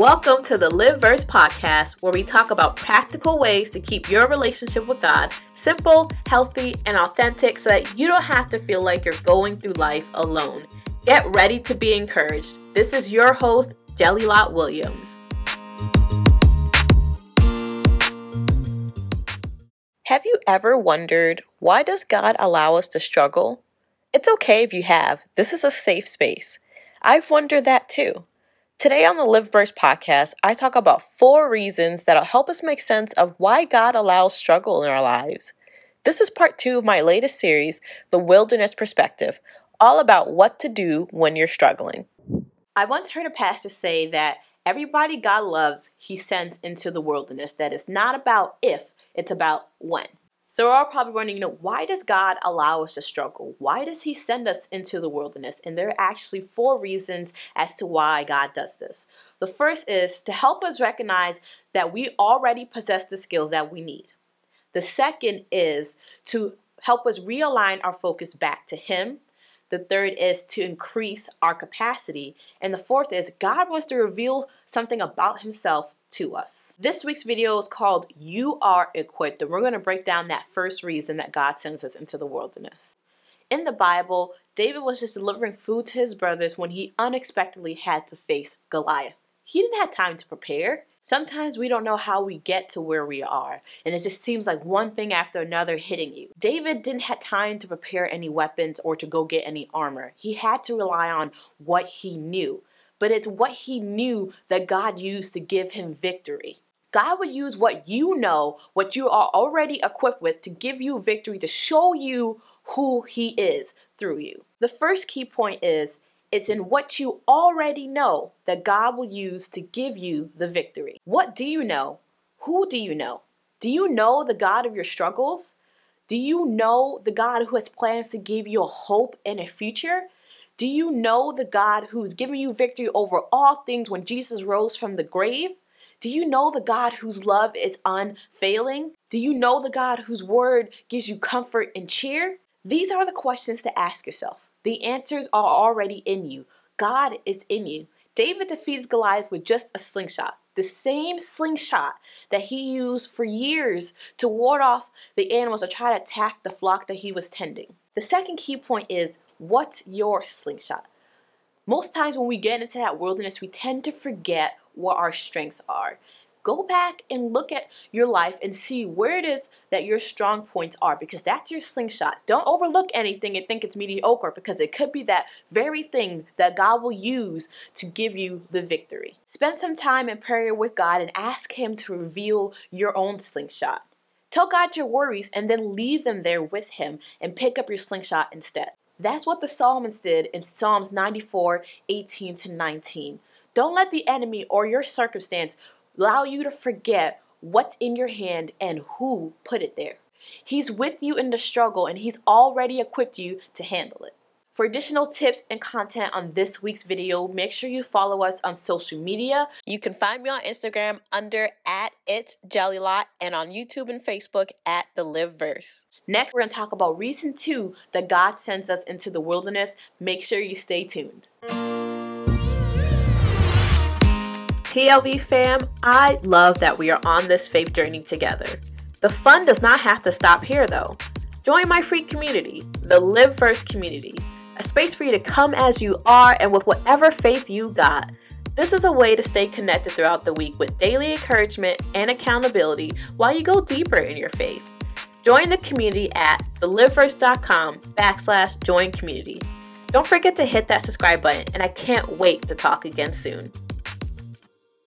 Welcome to the Lived Verse podcast, where we talk about practical ways to keep your relationship with God simple, healthy, and authentic so that you don't have to feel like you're going through life alone. Get ready to be encouraged. This is your host, Jelilat Williams. Have you ever wondered why does God allow us to struggle? It's okay if you have. This is a safe space. I've wondered that too. Today on the Lived Verse podcast, I talk about four reasons that'll help us make sense of why God allows struggle in our lives. This is part two of my latest series, The Wilderness Perspective, all about what to do when you're struggling. I once heard a pastor say that everybody God loves, he sends into the wilderness. That is not about if, it's about when. So we're all probably wondering, you know, why does God allow us to struggle? Why does He send us into the wilderness? And there are actually four reasons as to why God does this. The first is to help us recognize that we already possess the skills that we need. The second is to help us realign our focus back to Him. The third is to increase our capacity. And the fourth is God wants to reveal something about Himself to us. This week's video is called You Are Equipped, and we're going to break down that first reason that God sends us into the wilderness. In the Bible, David was just delivering food to his brothers when he unexpectedly had to face Goliath. He didn't have time to prepare. Sometimes we don't know how we get to where we are, and it just seems like one thing after another hitting you. David didn't have time to prepare any weapons or to go get any armor. He had to rely on what he knew but it's what he knew that God used to give him victory. God would use what you know, what you are already equipped with, to give you victory, to show you who He is through you. The first key point is it's in what you already know that God will use to give you the victory. What do you know? Who do you know? Do you know the God of your struggles? Do you know the God who has plans to give you a hope and a future? Do you know the God who's given you victory over all things when Jesus rose from the grave? Do you know the God whose love is unfailing? Do you know the God whose word gives you comfort and cheer? These are the questions to ask yourself. The answers are already in you. God is in you. David defeated Goliath with just a slingshot, the same slingshot that he used for years to ward off the animals that try to attack the flock that he was tending. The second key point is What's your slingshot? Most times when we get into that wilderness, we tend to forget what our strengths are. Go back and look at your life and see where it is that your strong points are because that's your slingshot. Don't overlook anything and think it's mediocre because it could be that very thing that God will use to give you the victory. Spend some time in prayer with God and ask Him to reveal your own slingshot. Tell God your worries and then leave them there with Him and pick up your slingshot instead. That's what the psalmist did in Psalms 94 18 to 19. Don't let the enemy or your circumstance allow you to forget what's in your hand and who put it there. He's with you in the struggle and he's already equipped you to handle it. For additional tips and content on this week's video, make sure you follow us on social media. You can find me on Instagram under at it's jelilat and on YouTube and Facebook at the Lived Verse. Next, we're going to talk about reason two that God sends us into the wilderness. Make sure you stay tuned. TLV fam, I love that we are on this faith journey together. The fun does not have to stop here though. Join my free community, the Lived Verse community, a space for you to come as you are and with whatever faith you got. This is a way to stay connected throughout the week with daily encouragement and accountability while you go deeper in your faith. Join the community at thelivedverse.com backslash join community. Don't forget to hit that subscribe button, and I can't wait to talk again soon.